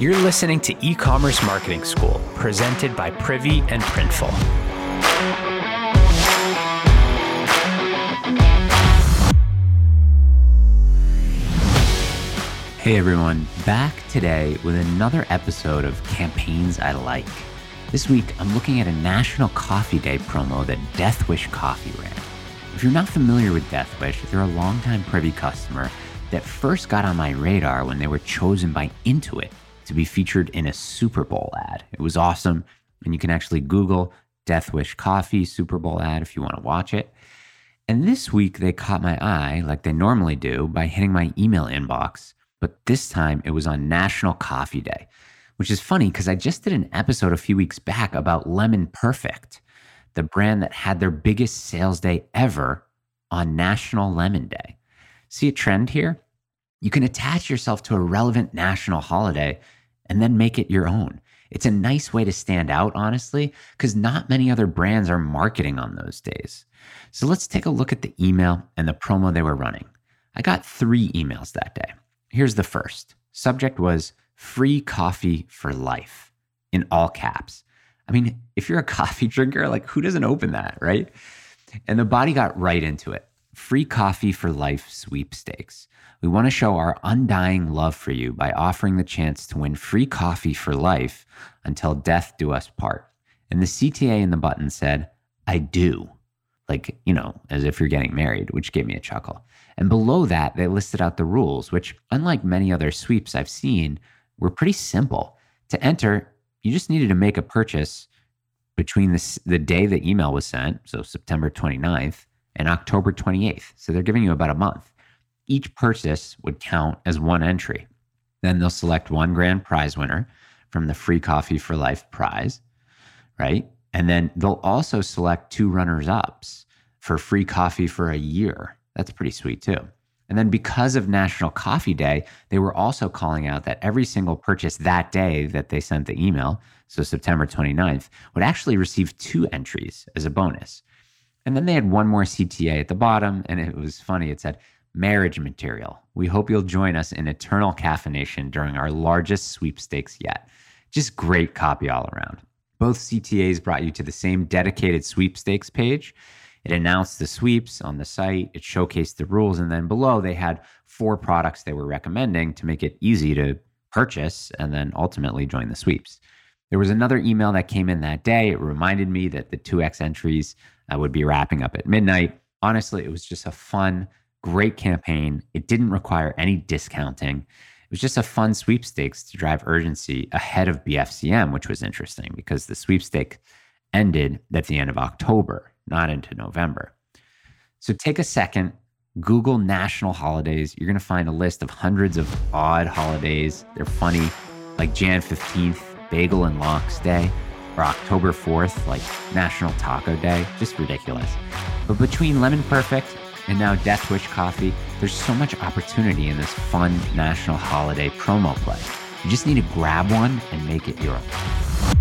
You're listening to E Commerce Marketing School, presented by Privy and Printful. Hey everyone, back today with another episode of Campaigns I Like. This week, I'm looking at a National Coffee Day promo that Death Wish Coffee ran. If you're not familiar with Death Wish, they're a longtime Privy customer that first got on my radar when they were chosen by Intuit to be featured in a Super Bowl ad. It was awesome, and you can actually Google Death Wish Coffee Super Bowl ad if you want to watch it. And this week, they caught my eye, like they normally do, by hitting my email inbox but this time it was on National Coffee Day, which is funny because I just did an episode a few weeks back about Lemon Perfect, the brand that had their biggest sales day ever on National Lemon Day. See a trend here? You can attach yourself to a relevant national holiday and then make it your own. It's a nice way to stand out, honestly, because not many other brands are marketing on those days. So let's take a look at the email and the promo they were running. I got three emails that day. Here's the first subject was free coffee for life in all caps. I mean, if you're a coffee drinker, like who doesn't open that, right? And the body got right into it. Free coffee for life sweepstakes. We want to show our undying love for you by offering the chance to win free coffee for life until death do us part. And the CTA in the button said, I do. Like, you know, as if you're getting married, which gave me a chuckle. And below that, they listed out the rules, which, unlike many other sweeps I've seen, were pretty simple. To enter, you just needed to make a purchase between the, the day the email was sent, so September 29th, and October 28th. So they're giving you about a month. Each purchase would count as one entry. Then they'll select one grand prize winner from the Free Coffee for Life prize, right? And then they'll also select two runners ups for free coffee for a year. That's pretty sweet too. And then because of National Coffee Day, they were also calling out that every single purchase that day that they sent the email, so September 29th, would actually receive two entries as a bonus. And then they had one more CTA at the bottom, and it was funny. It said, Marriage material. We hope you'll join us in eternal caffeination during our largest sweepstakes yet. Just great copy all around. Both CTAs brought you to the same dedicated sweepstakes page it announced the sweeps on the site, it showcased the rules, and then below they had four products they were recommending to make it easy to purchase and then ultimately join the sweeps. There was another email that came in that day. It reminded me that the 2x entries uh, would be wrapping up at midnight. Honestly, it was just a fun, great campaign. It didn't require any discounting. It was just a fun sweepstakes to drive urgency ahead of BFCM, which was interesting because the sweepstake ended at the end of October not into November. So take a second, Google national holidays. You're going to find a list of hundreds of odd holidays. They're funny, like Jan 15th, Bagel and Lox Day, or October 4th, like National Taco Day. Just ridiculous. But between Lemon Perfect and now Death Wish Coffee, there's so much opportunity in this fun national holiday promo play. You just need to grab one and make it your own.